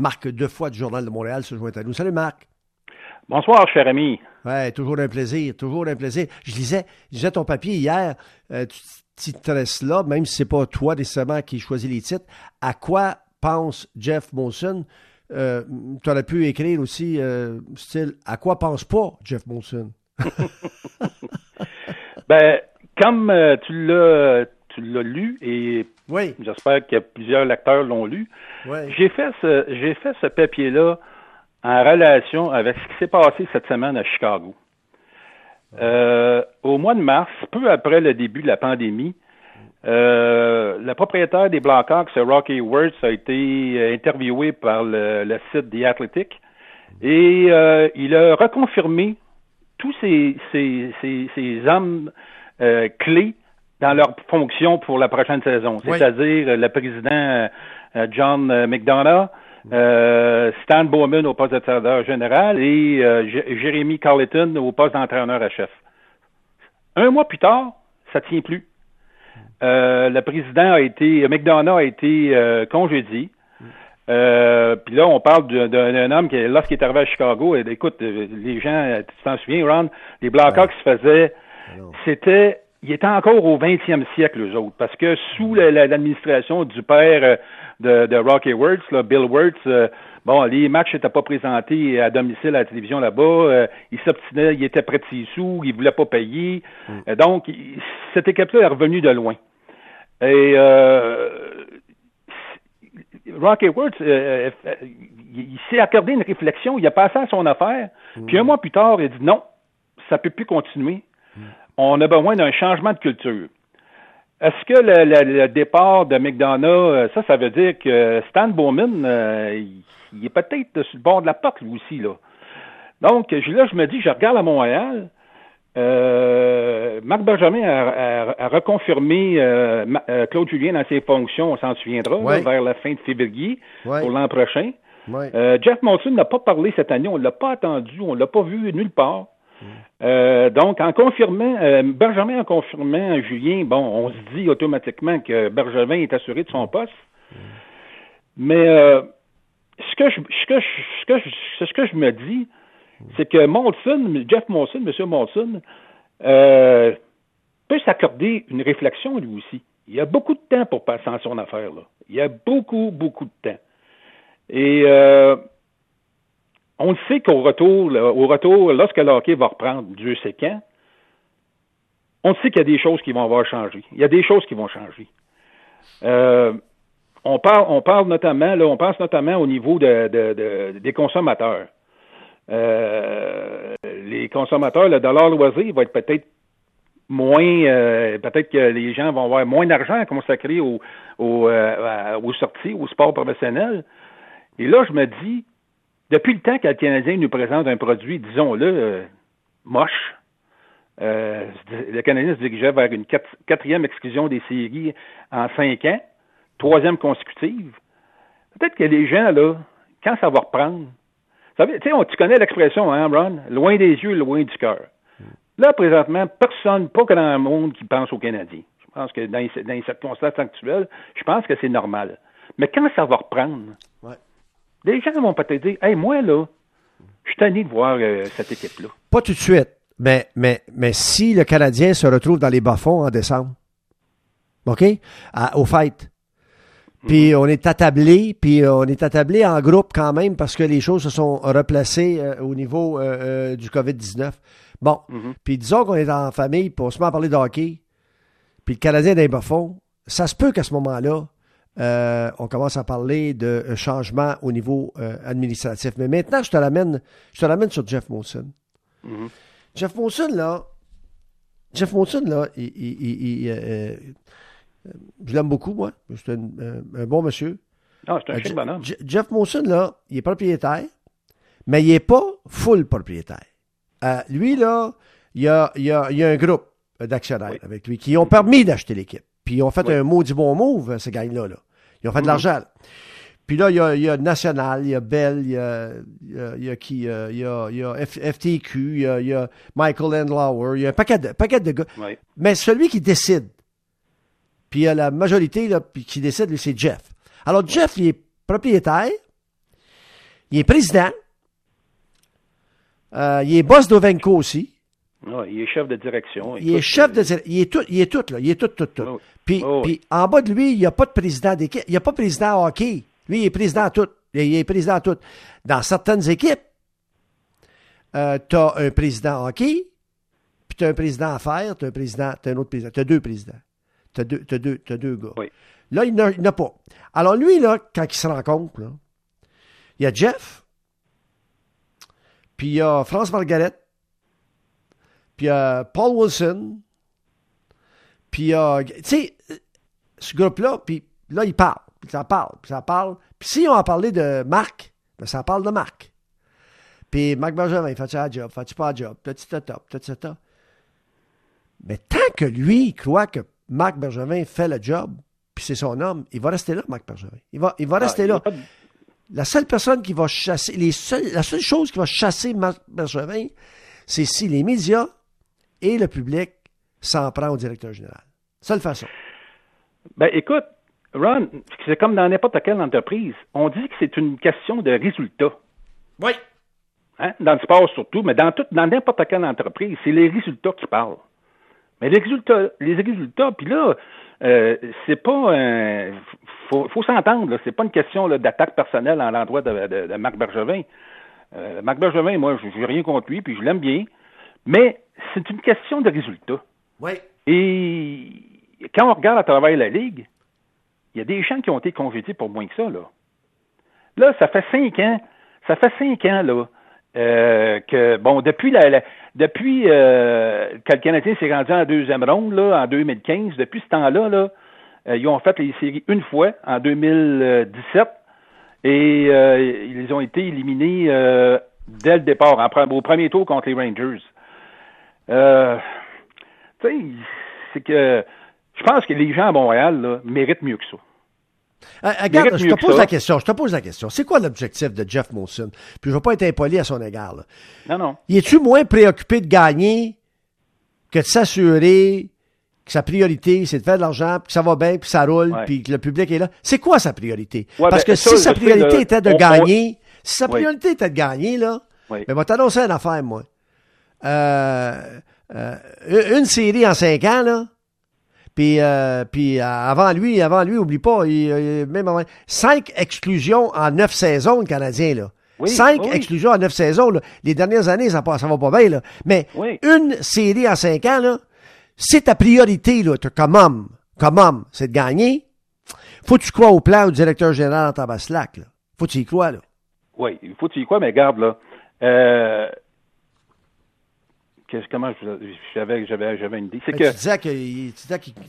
Marc deux fois du Journal de Montréal se joint à nous. Salut Marc. Bonsoir, cher ami. Ouais, toujours un plaisir, toujours un plaisir. Je lisais, je lisais ton papier hier. Euh, tu t'intéresses là, même si c'est pas toi nécessairement qui choisis les titres. À quoi pense Jeff Monson? Euh, tu aurais pu écrire aussi, euh, style, à quoi pense pas Jeff Monson? ben, comme euh, tu l'as tu l'as lu et oui. j'espère que plusieurs lecteurs l'ont lu. J'ai fait ce j'ai fait ce papier-là en relation avec ce qui s'est passé cette semaine à Chicago. Euh, au mois de mars, peu après le début de la pandémie, euh, le propriétaire des Blackhawks, Rocky Wirtz, a été interviewé par le, site The Athletic et euh, il a reconfirmé tous ces, ces, ces, hommes clés dans leur fonction pour la prochaine saison, c'est-à-dire le président John McDonough, euh, Stan Bowman au poste de directeur général et euh, Jérémy Carleton au poste d'entraîneur à chef. Un mois plus tard, ça tient plus. Euh, le président a été, McDonough a été congédié. Puis là, on parle d'un homme qui, lorsqu'il est arrivé à Chicago, et, écoute, les gens, tu t'en souviens, Ron, les Blackhawks se faisaient, c'était, il était encore au 20e siècle, eux autres, parce que sous l'administration du père de, de Rocky Wirtz, là, Bill Wirtz, euh, bon, les matchs n'étaient pas présentés à domicile à la télévision là-bas. Euh, il s'obstinait, il était prêt de ses sous, il voulait pas payer. Mm. Euh, donc, cette équipe-là est revenue de loin. Et Rocky Wirtz, il s'est accordé une réflexion, il a passé à son affaire, mm. puis un mois plus tard, il a dit non, ça peut plus continuer. Mm. On a besoin d'un changement de culture. Est-ce que le, départ de McDonough, euh, ça, ça veut dire que Stan Bowman, euh, il, est peut-être sur le bord de la porte, lui aussi, là. Donc, là, je me dis, je regarde à Montréal, euh, Marc Benjamin a, reconfirmé Claude Julien dans ses fonctions, on s'en souviendra, vers la fin de février pour l'an prochain. Jeff Monson n'a pas parlé cette année, on ne l'a pas attendu, on ne l'a pas vu nulle part. Euh, donc, en confirmant, euh, en confirmant Julien, bon, on se dit automatiquement que Bergevin est assuré de son poste. Mais euh, ce que je, que je, que je, me dis, c'est que Molson, Jeff Molson, M. Molson, euh, peut s'accorder une réflexion lui aussi. Il y a beaucoup de temps pour passer en son affaire. Là. Il y a beaucoup, beaucoup de temps. Et on sait qu'au retour, au retour, lorsque le va reprendre, Dieu sait quand, on sait qu'il y a des choses qui vont avoir changé. Il y a des choses qui vont changer. Euh, on parle, on notamment, pense notamment au niveau de, des consommateurs. Euh, les consommateurs, le dollar loisir va être peut-être moins, euh, peut-être que les gens vont avoir moins d'argent à consacrer aux sorties, au sport professionnel. Et là, je me dis, depuis le temps que le Canadien nous présente un produit, disons-le, euh, moche, euh, le Canadien se dirigeait vers une quatrième exclusion des séries en cinq ans, troisième consécutive. Peut-être que les gens, là, quand ça va reprendre, tu connais l'expression, hein, Ron? Loin des yeux, loin du cœur. Là, présentement, personne, pas le monde, qui pense aux Canadiens. Je pense que dans les, dans les circonstances actuelles, je pense que c'est normal. Mais quand ça va reprendre, les gens vont peut-être dire Hey, moi, là, je suis tanné de voir euh, cette équipe-là. Pas tout de suite. Mais, mais, mais si le Canadien se retrouve dans les bas-fonds en décembre, OK? au fait. Puis mhm. on est attablé, puis on est attablé en groupe quand même parce que les choses se sont replacées euh, au niveau euh, du COVID-19. Bon, mhm. puis disons qu'on est en famille, puis on se met à parler de hockey, puis le Canadien est dans les bas-fonds, ça se peut qu'à ce moment-là, euh, on commence à parler de euh, changement au niveau euh, administratif. Mais maintenant, je te l'amène, je te l'amène sur Jeff Monson. Mm-hmm. Jeff Monson, là, Jeff Monson, là, je l'aime beaucoup, moi. C'est un, bon monsieur. Ah, c'est un bonhomme. Jeff Monson, là, il est propriétaire, mais il n'est pas full propriétaire. lui, là, il y a, il y a, un groupe d'actionnaires avec lui qui ont permis d'acheter l'équipe. Puis ils ont fait un maudit bon move, ces gars-là. Là. Ils ont fait de mm-hmm. l'argent. Puis là, il y, a, il y, a, National, il y a Bell, il y a, il y a, qui, il y a, il y a FTQ, il y a, il y a Michael Endlauer, il y a un paquet de, paquet de gars. Mais celui qui décide, puis il y a la majorité là, qui décide, c'est Jeff. Alors Jeff, il est propriétaire, Il est président. Euh, il est boss d'Ovenco aussi. Ouais, il est chef de direction. Il est chef de direction. Il est tout, il est tout, là. Il est tout, tout, tout. Oh. Puis, Oh, puis en bas de lui, il n'y a pas de président d'équipe. Il n'y a pas de président hockey. Lui, il est président à tout. Il est président à tout. Dans certaines équipes, euh, tu as un président hockey, puis tu as un président affaires, tu as un président, tu un autre président. Tu as deux présidents. Tu as deux, t'as deux, t'as deux gars. Oui. Là, il n'a il n'a pas. Alors, lui, là, quand il se rencontre, là, il y a Jeff, puis il y a France Margaret, puis il y a Paul Wilson, puis il y a. Tu sais, ce groupe-là, puis là, il parle, puis ça parle, puis ça parle. Puis si on a parlé de Marc, ben, ça parle de Marc. Puis Marc Bergevin, fait-tu la job, fait-tu pas la job, petit top. Mais tant que lui, il croit que Marc Bergevin fait le job, puis c'est son homme, il va rester là, Marc Bergevin. Il va, il va Ah, rester là. La seule personne qui va chasser, les seuls- la seule chose qui va chasser Marc Bergevin, c'est si les médias et le public s'en prend au directeur général. Seule façon. Ben, écoute, Ron, c'est comme dans n'importe quelle entreprise. On dit que c'est une question de résultat. Oui. Hein? Dans le sport surtout, mais dans tout, dans n'importe quelle entreprise, c'est les résultats qui parlent. Mais les résultats, les résultats, puis là, euh, c'est pas un. Faut, faut s'entendre. C'est pas une question d'attaque personnelle à l'endroit de, de- de Marc Bergevin. Euh, Marc Bergevin, moi, je n'ai rien contre lui, puis je l'aime bien. Mais c'est une question de résultats. Oui. Et quand on regarde à travers la Ligue, il y a des gens qui ont été congédiés pour moins que ça, là. Là, ça fait cinq ans, ça fait cinq ans, là, euh, que, bon, depuis la, la- depuis euh, que le Canadien s'est rendu en deuxième ronde, là, en 2015, depuis ce temps-là, là, euh, ils ont fait les séries une fois, en 2017, et euh, ils ont été éliminés dès le départ, en au premier tour contre les Rangers. Euh, tu sais, c'est que je pense que les gens à Montréal là, méritent mieux que ça. Euh, regarde, Mérite je te pose la question. Je te pose la question. C'est quoi l'objectif de Jeff Molson? Puis je ne vais pas être impoli à son égard. Là. Non, non. Y es-tu moins préoccupé de gagner que de s'assurer que sa priorité, c'est de faire de l'argent, puis que ça va bien, puis que ça roule, Ouais. puis que le public est là? C'est quoi sa priorité? Ouais, Parce ben, que ça, si sa sais, priorité était de on- on- gagner, si sa Oui. priorité était de gagner, là, mais moi t'annoncer une affaire, moi. Euh, euh, une série en cinq ans, là, puis, euh, puis euh, avant lui, avant lui, oublie pas, il, il- même avant- cinq exclusions en neuf saisons, le Canadien, là. Oui, cinq oui. exclusions en neuf saisons, là. Les dernières années, ça, pas- ça va pas bien, là. Mais Oui. une série en cinq ans, là, c'est ta priorité, là, comme homme, comme homme, c'est de gagner. Faut que tu crois au plan au directeur général en tabaslac, là. Faut que tu y crois, là. Oui, il faut tu y quoi, mais garde là. Euh, comment j'avais une idée. C'est Mais que Tu disais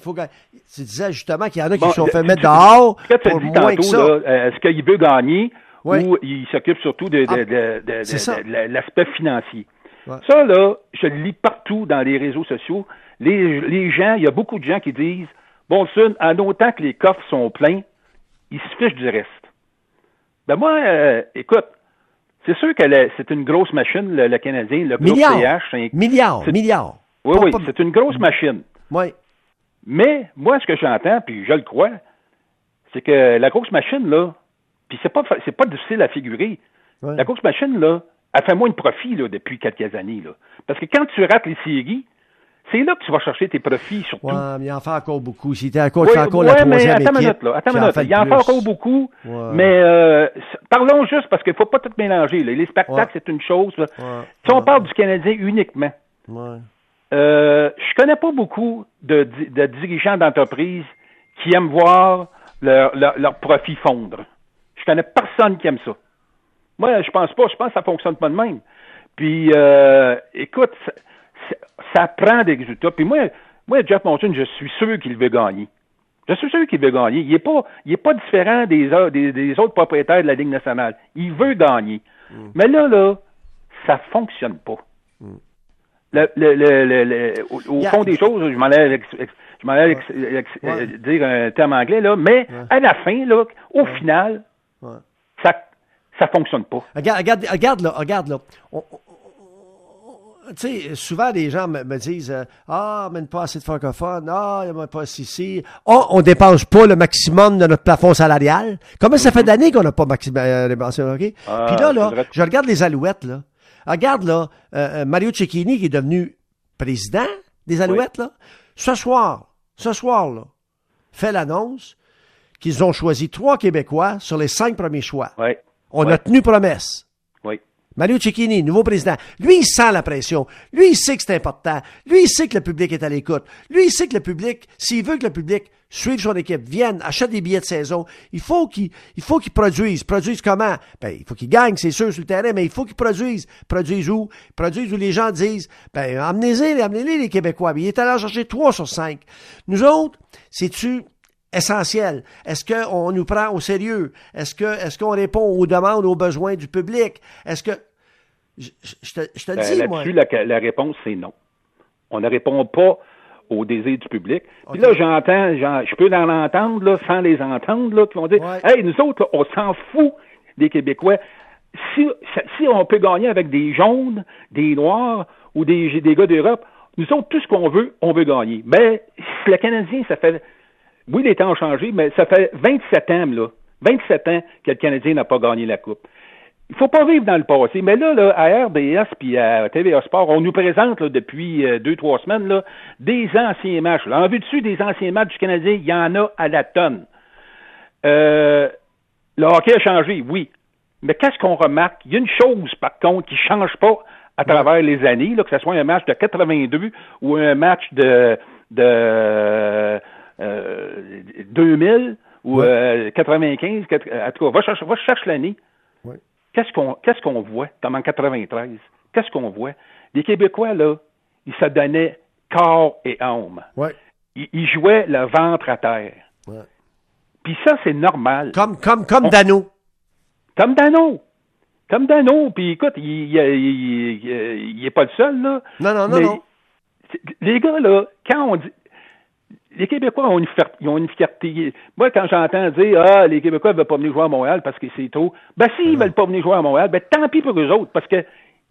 faut tu justement qu'il y en a qui Bon, se sont fait le- mettre dehors ce que tu que tantôt, euh, est-ce qu'il veut gagner ou il s'occupe surtout de, Ah, de- de- de l'aspect financier? Ouais. Ça, là, je le lis partout dans les réseaux sociaux. Les, les gens, il y a beaucoup de gens qui disent Bon, Sun, en autant que les coffres sont pleins, ils se fichent du reste. Ben moi, euh, écoute, c'est sûr que c'est une grosse machine, le, le Canadien, le groupe Milliards. CH. c'est un- milliards. Oui, Pas- oui, c'est une grosse machine. Ouais. Mais moi, ce que j'entends, puis je le crois, c'est que la grosse machine, là, puis c'est pas c'est pas difficile à figurer. Ouais. La grosse machine, là, elle fait moins de profit là, depuis quelques années. Là. Parce que quand tu rates les séries, c'est là que tu vas chercher tes profits surtout. Ouais, mais il en fait encore beaucoup. S'il était encore, Oui, fait encore ouais, la mais troisième attends équipe. minute, là. Attends minute. fait Il en fait encore beaucoup, Ouais. mais euh, parlons juste parce qu'il ne faut pas tout mélanger. là. Les spectacles, Ouais. c'est une chose. là. Ouais, Si on parle du Canadien uniquement, euh, je connais pas beaucoup de, di- de dirigeants d'entreprise qui aiment voir leur, leur, leur profit fondre. Je connais personne qui aime ça. Moi, je pense pas. Je pense que ça fonctionne pas de même. Puis, euh, écoute, ça, ça- ça prend des résultats. Puis moi, moi, Jeff Monson, je suis sûr qu'il veut gagner. Je suis sûr qu'il veut gagner. Il n'est pas, il est pas différent des, au- des, des autres propriétaires de la Ligue nationale. Il veut gagner. Mais là, là, ça fonctionne pas. Le, le, le, le- le- au, au Yeah. fond des choses, je m'en allais, ex- ex- je m'en allais ex- ex- Ouais. euh, dire un terme anglais, là, mais Ouais. à la fin, là, au final, ça ça fonctionne pas. Regarde, regarde, regarde là, regarde là. On- tu sais, souvent les gens me, me disent euh, Ah, mais pas assez de francophones, ah, il n'y a pas ici. Oh, on dépense pas le maximum de notre plafond salarial. Comment ça fait d'années qu'on n'a pas maximum euh, dépensé, OK? Ah, Puis là, là, je regarde les Alouettes, là. Regarde, là, euh, euh, Mario Cecchini qui est devenu président des Alouettes, là. Ce soir, ce soir, là, fait l'annonce qu'ils ont choisi trois Québécois sur les cinq premiers choix. Oui. On a tenu promesse. Mario Cecchini, nouveau président, lui, il sent la pression. Lui, il sait que c'est important. Lui, il sait que le public est à l'écoute. Lui, il sait que le public, s'il veut que le public suive son équipe, vienne, achète des billets de saison, il faut qu'il, il faut qu'il produise. Produise comment? Ben, il faut qu'il gagne, c'est sûr, sur le terrain, mais il faut qu'il produise. Produise où? Produise où les gens disent, ben, amenez-les, amenez-les, les Québécois. Mais il est allé en chercher trois sur cinq. Nous autres, c'est-tu essentiel? Est-ce qu'on nous prend au sérieux? Est-ce que, est-ce qu'on répond aux demandes, aux besoins du public? Est-ce que, je, te, je te Ben, dis, moi. Là-dessus, la, la réponse, c'est non. On ne répond pas aux désirs du public. Puis là, j'entends, j'en- je peux en entendre, là, sans les entendre, là, qui vont dire Ouais. Hey, nous autres, là, on s'en fout des Québécois. Si, si on peut gagner avec des jaunes, des noirs ou des, des gars d'Europe, nous autres, tout ce qu'on veut, on veut gagner. Mais le Canadien, ça fait. Oui, les temps ont changé, mais ça fait 27 ans, là. 27 ans que le Canadien n'a pas gagné la Coupe. Il faut pas vivre dans le passé. Mais là, à RDS puis à TVA Sport, on nous présente depuis euh, deux, trois semaines là, des anciens matchs. Là. En vue dessus des anciens matchs du Canadien, il y en a à la tonne. Euh, le hockey a changé, oui. Mais qu'est-ce qu'on remarque? Il y a une chose, par contre, qui ne change pas à travers les années, là, que ce soit un match de 82 ou un match de, de euh, 2000 ou Ouais. euh, 95. quatre- En tout cas, va chercher, va chercher l'année. Ouais. Qu'est-ce qu'on qu'est-ce qu'on voit, comme en 93? Qu'est-ce qu'on voit? Les Québécois, là, ils se donnaient corps et âme. Ouais. Ils, ils jouaient le ventre à terre. Puis ça, c'est normal. Comme, comme, comme On- Dano. Comme Dano. Comme Dano. Puis écoute, il, il, il, il- il est pas le seul, là. Non, non, non, Mais non. Les gars, là, quand on dit. Les Québécois ont une, fier- ils ont une fierté. Moi, quand j'entends dire Ah, les Québécois ne veulent pas venir jouer à Montréal parce que c'est tôt, ben s'ils ne veulent pas venir jouer à Montréal, ben tant pis pour eux autres, parce qu'ils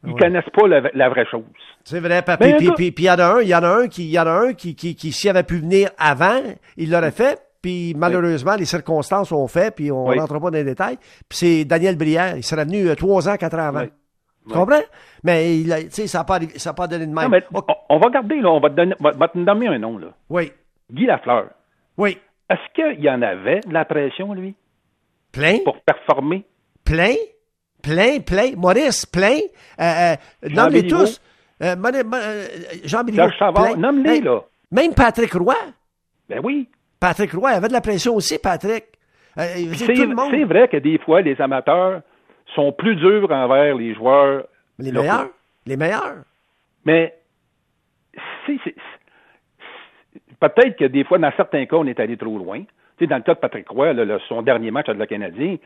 ne Ouais. connaissent pas la, la vraie chose. C'est vrai, papi. Ben, Puis, il y en a un, il y en a un qui, il y en a un qui, qui, qui, s'il avait pu venir avant, il l'aurait fait. Puis malheureusement, les circonstances ont fait, puis on Oui. rentre pas dans les détails. Puis c'est Daniel Brière. Il serait venu euh, trois ans, quatre ans avant. Oui. Tu comprends? Mais il a- tu sais, ça n'a pas, ça a pas donné de même. Non, mais on va garder, là, on va te, donner, va, va te nommer un nom, là. Oui, Guy Lafleur. oui. Est-ce qu'il y en avait de la pression, lui, Plein, pour performer? plein, plein, plein. Maurice, plein. Euh, euh, Béliveau. tous. Euh, euh, Jean Béliveau. Savard, nomme-les, là. Même Patrick Roy. Ben oui. Patrick Roy avait de la pression aussi, Patrick. Euh, C'est vrai que des fois, les amateurs sont plus durs envers les joueurs. Les locaux. meilleurs. Les meilleurs. Mais si, peut-être que des fois, dans certains cas, on est allé trop loin. Tu sais, dans le cas de Patrick Roy, là, son dernier match avec le Canadien,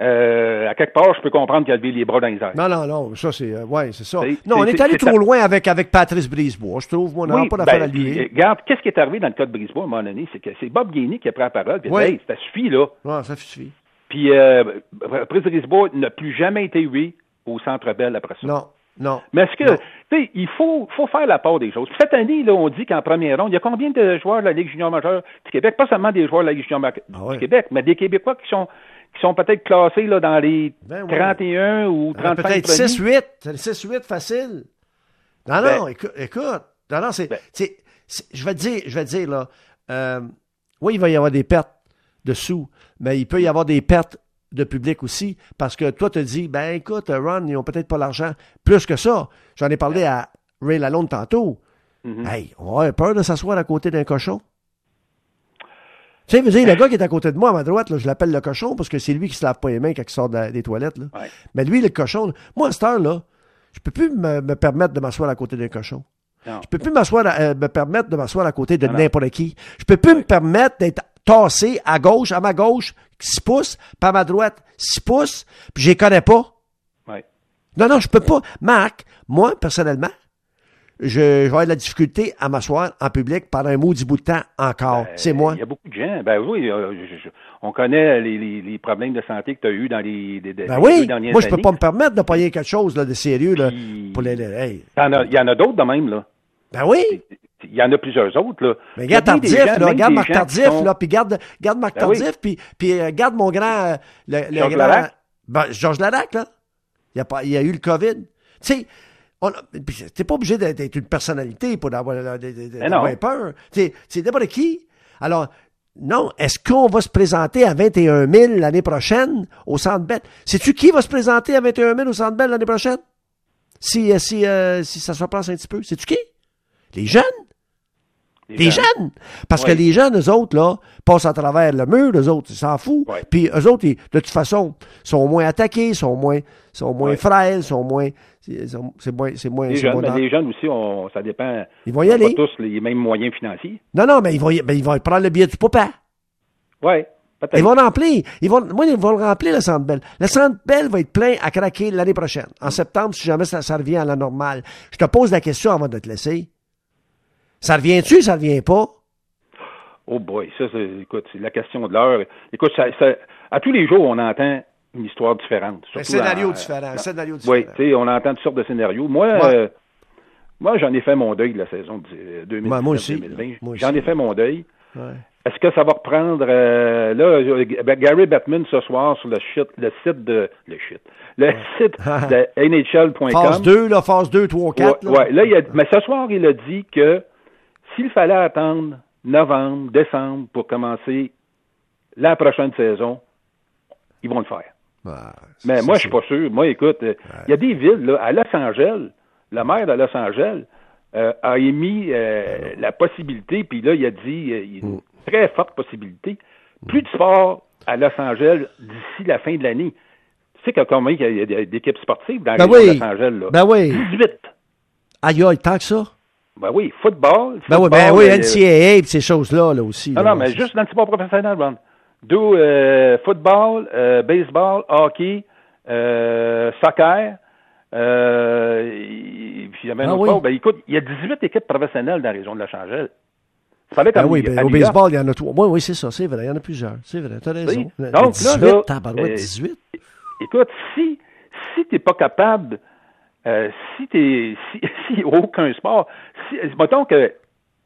euh, à quelque part, je peux comprendre qu'il a levé les bras dans les airs. Non, non, non. Ça, c'est. euh, ouais, c'est ça. Non, on est allé trop loin avec, avec Patrice Brisebois. Je trouve, moi, on n'a Oui, pas d'affaire ben, à lui. puis, Regarde, qu'est-ce qui est arrivé dans le cas de Brisebois à un moment donné? C'est que c'est Bob Gainey qui a pris la parole. Dit, hey, ça suffit, là. Non, ça suffit. Puis, euh, Brisebois n'a plus jamais été hué au Centre Bell après ça. Non, non. Mais est-ce que, tu sais, il faut, faut faire la part des choses. Cette année, là, on dit qu'en première ronde, il y a combien de joueurs de la Ligue junior majeure du Québec? Pas seulement des joueurs de la Ligue junior ma- Ah ouais. du Québec, mais des Québécois qui sont, qui sont peut-être classés là, dans les Ben ouais. 31 ou Euh, 35 Peut-être premiers. 6-8. 6-8 facile. Non, Ben- non, écoute, écoute. Non, non, c'est. Ben- c'est- je vais te dire, je vais te dire, là. euh, oui, il va y avoir des pertes de sous, mais il peut y avoir des pertes de public aussi, parce que toi, te dis, ben écoute, Ron, ils ont peut-être pas l'argent. Plus que ça, j'en ai parlé à Ray Lalonde tantôt. Mhm. Hey, on a peur de s'asseoir à côté d'un cochon. Tu sais, veux dire, le gars qui est à côté de moi, à ma droite, là, je l'appelle le cochon parce que c'est lui qui se lave pas les mains quand il sort de des toilettes. Là. Ouais. Mais lui, le cochon, moi, à cette heure-là, je peux plus me, me permettre de m'asseoir à côté d'un cochon. Non. Je peux plus m'asseoir, euh, me permettre de m'asseoir à côté de n'importe qui. Je peux plus Ouais. me permettre d'être tassé à gauche, à ma gauche, 6 pouces, puis à ma droite, 6 pouces, puis je les connais pas. Ouais. Non, non, je peux pas. Marc, moi, personnellement, je, je vais avoir de la difficulté à m'asseoir en public pendant un maudit bout de temps encore. Ben, c'est moi. Il y a beaucoup de gens. Ben oui, euh, je- je- on connaît les, les, les problèmes de santé que tu as eu dans les, les, Ben oui, moi, je peux pas me permettre de payer quelque chose là, de sérieux. Là, Puis- pour les, hey. Il y en a, il y en a d'autres de même, là. Ben oui, Il y en a plusieurs autres, là. mais regarde Tardif, gens, là, regarde Marc Tardif, sont- là, puis garde, garde Marc Ben oui. Tardif, puis, puis euh, garde mon grand, euh, le, le Georges grand, Larac. ben, Georges Larac, là. Il y a, pas, il y a eu le COVID. Tu sais, t'es pas obligé d'être une personnalité pour avoir, euh, d'avoir peur. Tu sais, c'est n'importe qui. Alors, non, est-ce qu'on va se présenter à 21 000 l'année prochaine au Centre Bell? Sais-tu qui va se présenter à 21 000 au Centre Bell l'année prochaine? Si, si, euh, si ça se replace un petit peu. Sais-tu qui? Les jeunes? Les Les jeunes! Parce Ouais. que les jeunes, eux autres, là, passent à travers le mur, eux autres, ils s'en foutent. Ouais. Puis eux autres, ils, de toute façon, sont moins attaqués, sont moins, sont moins Ouais. frêles, sont moins. C'est moins. C'est moins. Les jeunes, moins mais dans- les jeunes aussi, on, ça dépend. Ils vont y aller. Pas tous les mêmes moyens financiers. Non, non, mais ils vont, y- ben, ils vont prendre le billet du papa. Oui. Ils vont remplir. Ils vont, moi, ils vont remplir, le Centre Bell. Le Centre Bell va être plein à craquer l'année prochaine. En septembre, si jamais ça, ça revient à la normale. Je te pose la question avant de te laisser. Ça revient-tu, ça revient pas? Oh boy, ça, c'est, écoute, c'est la question de l'heure. Écoute, ça, ça- à tous les jours, on entend une histoire différente. Un scénario en- différent. Un scénario Oui, différent. tu sais, on entend toutes sortes de scénarios. Moi, Ouais. euh, moi, j'en ai fait mon deuil de la saison de 2019 Ouais, moi aussi. 2020. J'en ai fait mon deuil. Ouais. Est-ce que ça va reprendre euh, là euh, ben, Gary Batman ce soir sur le shit, le site de le shit, le site de NHL.com. Phase 2, là, phase 2, 3, 4. Ouais, ouais, là, il a, mais ce soir, il a dit que s'il fallait attendre novembre, décembre pour commencer la prochaine saison, ils vont le faire. Ah, Mais moi, je suis pas sûr. Moi, écoute, euh, il y a des villes, là, à Los Angeles, le maire de Los Angeles euh, a émis euh, la possibilité, puis là, il a dit, y a Mm. une très forte possibilité, plus de sport à Los Angeles d'ici la fin de l'année. Tu sais que combien il y a- d'équipes sportives dans Ben oui. de Los Angeles, là? Ben oui. 18. Aïe, aïe, tant que ça. Ben oui, football. Ben oui, ben oui, euh, NCAA pis ces choses-là, là aussi. Non, là, non, mais c'est- juste dans le sport professionnel, Ron. D'où euh, football, euh, baseball, hockey, euh, soccer. Euh, et puis il y avait un Ah oui. sport. Ben écoute, il y a 18 équipes professionnelles dans la région de. Ça fallait Ben comme oui, ben, au baseball, il y en a trois. Oui, oui, c'est ça, c'est vrai, il y en a plusieurs. C'est vrai, t'as raison. Oui. Donc, là, 18, là, euh, 18. Écoute, si si t'es pas capable, euh, si t'es si, si aucun sport, si mettons que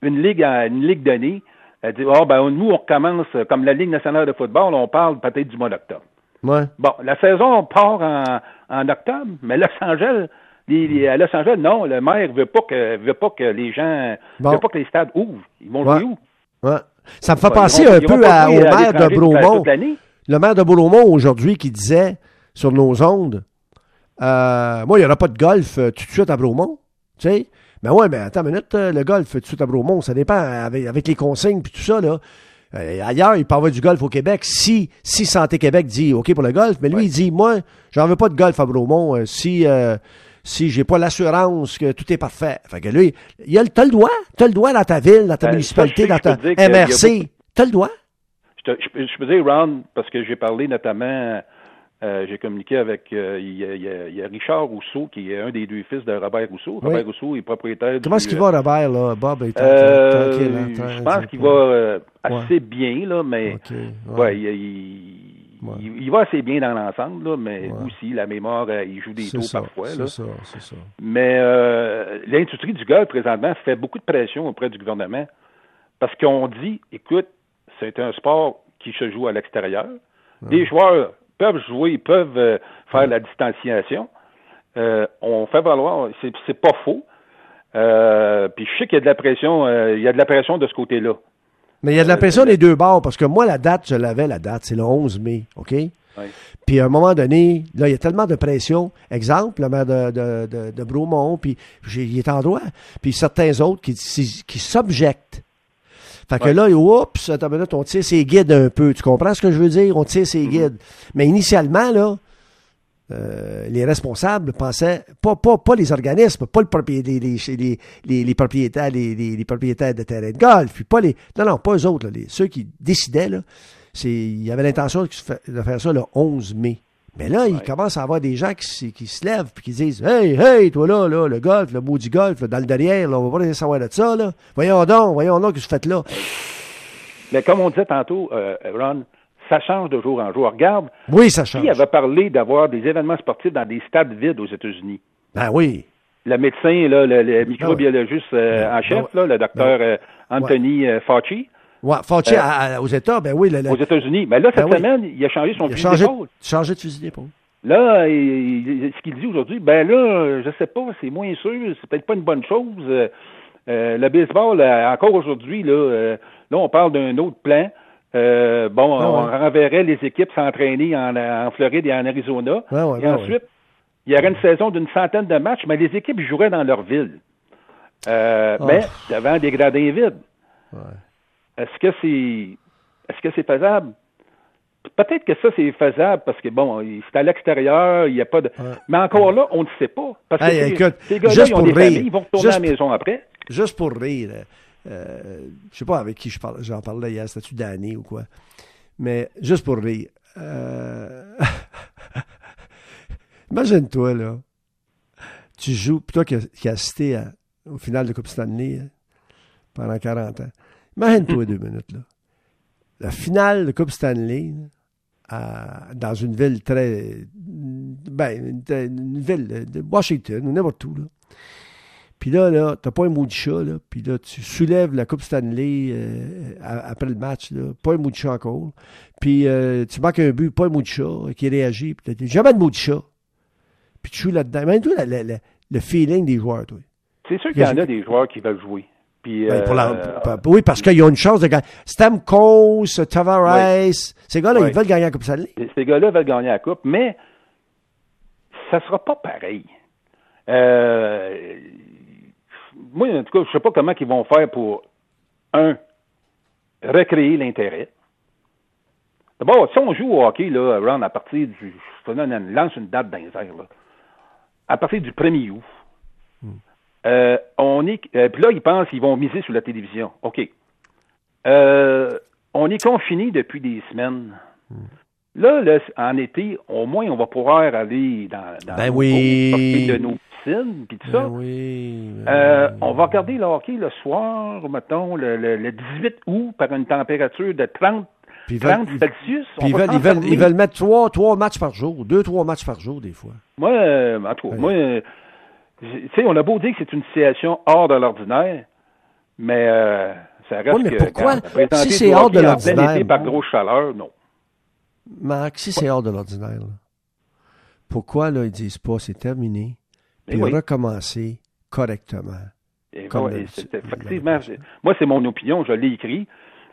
une ligue une ligue donnée, elle dit oh ben nous on recommence euh, comme la Ligue nationale de football, on parle peut-être du mois d'octobre. Ouais. Bon, la saison part en, en octobre, mais Los Angeles, les- les- à Los Angeles, non, le maire veut pas que veut pas que les gens Bon. veut pas que les stades ouvrent. Ils vont Ouais. jouer où? Ouais. Ça me fait penser vont- un peu à- au maire de Bromont. l'année. Le maire de Bromont aujourd'hui qui disait sur nos ondes, euh, moi, il n'y aura pas de golf euh, tout de suite à Bromont. Tu sais? Mais ouais, mais attends une minute, euh, le golf tout de suite à Bromont, ça dépend avec, avec les consignes puis tout ça, là. Euh, ailleurs, il peut avoir du golf au Québec si, si Santé Québec dit OK pour le golf, mais lui, Ouais. il dit Moi, j'en veux pas de golf à Bromont euh, si euh, si j'ai pas l'assurance que tout est parfait. Fait que lui, il y a le, t'as le droit, t'as le droit dans ta ville, dans ta Ben, municipalité, ça, dans ta MRC. T'as le droit. Je, te- je je peux dire, Ron, parce que j'ai parlé notamment, euh, j'ai communiqué avec, euh, il, y a, il y Richard Rousseau, qui est un des deux fils de Robert Rousseau. Oui. Robert Rousseau est propriétaire Comment est-ce qu'il va, Robert, là? Bob est Euh, tranquille. hein, je tranquille, pense qu'il va euh, Ouais. assez bien, là, mais OK. ouais. ouais. il, va assez bien dans l'ensemble, là, mais aussi la mémoire, euh, il joue des tours ça, parfois. C'est ça, c'est ça. Mais euh, l'industrie du golf, présentement, fait beaucoup de pression auprès du gouvernement parce qu'on dit, écoute, c'est un sport qui se joue à l'extérieur. Les joueurs peuvent jouer, ils peuvent euh, faire la distanciation. Euh, on fait valoir, c'est, c'est pas faux. Euh, puis je sais qu'il y a de la pression, il y a de la pression de ce côté-là. Mais il y a de la pression des deux bords, parce que moi, la date, je l'avais, la date, c'est le 11 mai, OK? Oui. Puis à un moment donné, là, il y a tellement de pression. Exemple, le maire de, de, de, de Bromont, puis il est en droit. Puis certains autres qui, qui s'objectent. Fait que Ouais. là, oups, attends minute, on tire ses guides un peu. Tu comprends ce que je veux dire? On tire ses guides. Mais initialement, là, euh, les responsables pensaient, pas, pas, pas les organismes, pas le propriétaire, les, les, les, les, les propriétaires, les, les, les propriétaires de terrains de golf, puis pas les, non, non, pas eux autres, là, les, ceux qui décidaient, là, c'est, il y avait l'intention de faire ça le 11 mai. Mais là, il commence à avoir des gens qui, se- qui se lèvent puis qui disent Hey, hey, toi là, là, le golf, le maudit golf, là, dans le derrière, là, on va pas savoir de ça, là. Voyons donc, voyons donc, que vous faites là? Mais comme on disait tantôt, euh, Ron, ça change de jour en jour. Regarde, Oui, ça change. qui avait parlé d'avoir des événements sportifs dans des stades vides aux États-Unis? Ben oui. Le médecin, là, le, le microbiologiste euh, Ben en chef, oui. là, le docteur euh, Anthony Fauci, Ouais, Fauci Euh, à- aux États, ben oui. le- le- aux États-Unis. Mais là, cette Ben oui. semaine, il a changé son il a fusil changé, d'épaule. changé de fusil d'épaule. Là, il- ce qu'il dit aujourd'hui, ben là, je sais pas, c'est moins sûr, c'est peut-être pas une bonne chose. Euh, euh, le baseball, euh, encore aujourd'hui, là, là, on parle d'un autre plan. Euh, bon, Ah on ouais. renverrait les équipes s'entraîner en, en Floride et en Arizona. Ouais, et ouais, ensuite, il y aurait une saison d'une centaine de matchs, mais les équipes joueraient dans leur ville. Euh, Ah. Mais devant des gradins vides. Ouais. Est-ce que c'est est-ce que c'est faisable? Peut-être que ça, c'est faisable parce que bon, c'est à l'extérieur, il n'y a pas de. Ouais. Mais encore là, on ne sait pas. Parce que Hey, ces- écoute, ces gars-là, ils ont des familles, ils vont retourner juste à la maison après. Juste pour rire, euh, je sais pas avec qui je parle, j'en parlais hier, c'était-tu Danny ou quoi? Mais juste pour rire. euh, Imagine-toi, là. Tu joues, puis toi qui as, qui as assisté à- au final de Coupe Stanley hein, pendant 40 ans. Imagine-toi deux minutes, là. La finale de Coupe Stanley, à- dans une ville très. Ben, une, une ville de Washington, ou n'importe où, là. Puis là, là, t'as pas un mot de chat, là. Puis là, tu soulèves la Coupe Stanley euh, à- après le match, là. Pas un mot de chat encore. Puis euh, tu marques un but, pas un mot de chat qui réagit. Puis t'as jamais de mot de chat. Puis tu joues là-dedans. La- la- la- le feeling des joueurs, toi. C'est sûr qu'il y en a des joueurs qui veulent jouer. Puis, Ben, pour la- euh, pour- pour- oui, parce qu'ils ont une chance de gagner. Stamkos, Tavares, ces gars-là, Oui. ils veulent gagner la Coupe Stanley. ces gars-là veulent gagner la coupe, mais ça sera pas pareil. Euh, moi, en tout cas, je sais pas comment ils vont faire pour un recréer l'intérêt. D'abord, si on joue au hockey, là, Ron, à partir du. Je te lance une date dans les airs, là. À partir du 1er août. Euh, on est. euh, Puis là, ils pensent qu'ils vont miser sur la télévision. OK. Euh, on est confinés depuis des semaines. Là, là, en été, au moins, on va pouvoir aller dans, dans Ben nos oui. de nos piscines, puis tout ça. Ben oui. ben oui. on va regarder le hockey le soir, mettons, le, le- le 18 août, par une température de 30, Puis ils veulent- 30 Celsius. Ils veulent, ils, veulent, ils veulent mettre trois, trois matchs par jour, deux, trois matchs par jour, des fois. Moi, euh, en tout cas, moi, euh, tu sais, on a beau dire que c'est une situation hors de l'ordinaire, mais euh, ça reste Oui, mais que pourquoi? quand Si c'est hors de l'ordinaire, par grosse chaleur, non. Marc, si c'est hors de l'ordinaire, pourquoi là, ils disent pas c'est terminé, Mais puis oui. recommencer correctement? Et Comme moi, le- et c'est- le- effectivement, c'est- moi, c'est mon opinion, je l'ai écrit.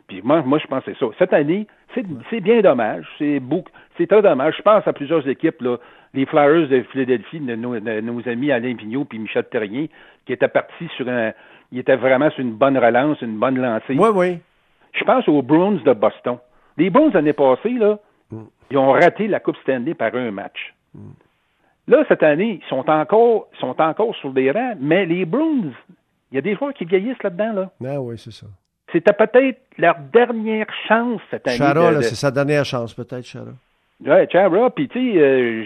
Puis moi, moi, je pensais ça. Cette année, c'est c'est bien dommage. C'est beaucoup, c'est très dommage. Je pense à plusieurs équipes, là, les Flyers de Philadelphie, de nos, de nos amis Alain Pignot puis Michel Terrien, qui étaient partis sur un, ils étaient vraiment sur une bonne relance, une bonne lancée. Oui, oui. Je pense aux Bruins de Boston. Les Bruins l'année passée, là, ils ont raté la Coupe Stanley par un match. Là, cette année, ils sont encore, sont encore sur des rangs, mais les Bruins, il y a des joueurs qui vieillissent là-dedans, là. Ah oui, c'est ça. C'était peut-être leur dernière chance cette année. Chara, de- là, de- c'est sa dernière chance, peut-être, Chara. Ouais, Chara, puis tu sais, euh,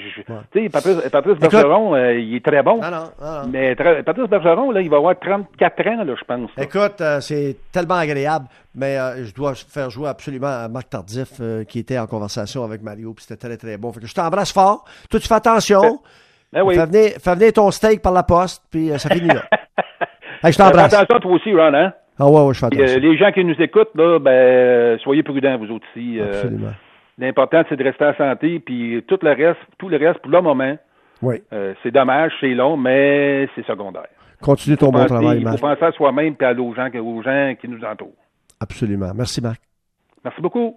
Ouais. Patrice, Bergeron, euh, il est très bon. Ah non, ah non. Mais Patrice Bergeron, là, il va avoir 34 ans, là, je pense. là. Écoute, euh, c'est tellement agréable, mais je dois faire jouer absolument à Marc Tardif, qui était en conversation avec Mario, puis c'était très, très bon. Fait que je t'embrasse fort. Toi, tu fais attention. Ben oui. Fais, venir, fais venir ton steak par la poste, puis ça finit là. Hey, je Fais t'embrasse. attention toi aussi, Ron, hein? Ah ouais, ouais, je fais attention. les gens qui nous écoutent, là, ben, soyez prudents, vous aussi. Absolument. L'important, c'est de rester en santé, puis tout le reste, tout le reste, pour le moment, Oui. euh, c'est dommage, c'est long, mais c'est secondaire. Continue ton bon penser- travail, il faut Marc. penser à soi-même et aux gens, aux gens qui nous entourent. Absolument. Merci, Marc. Merci beaucoup.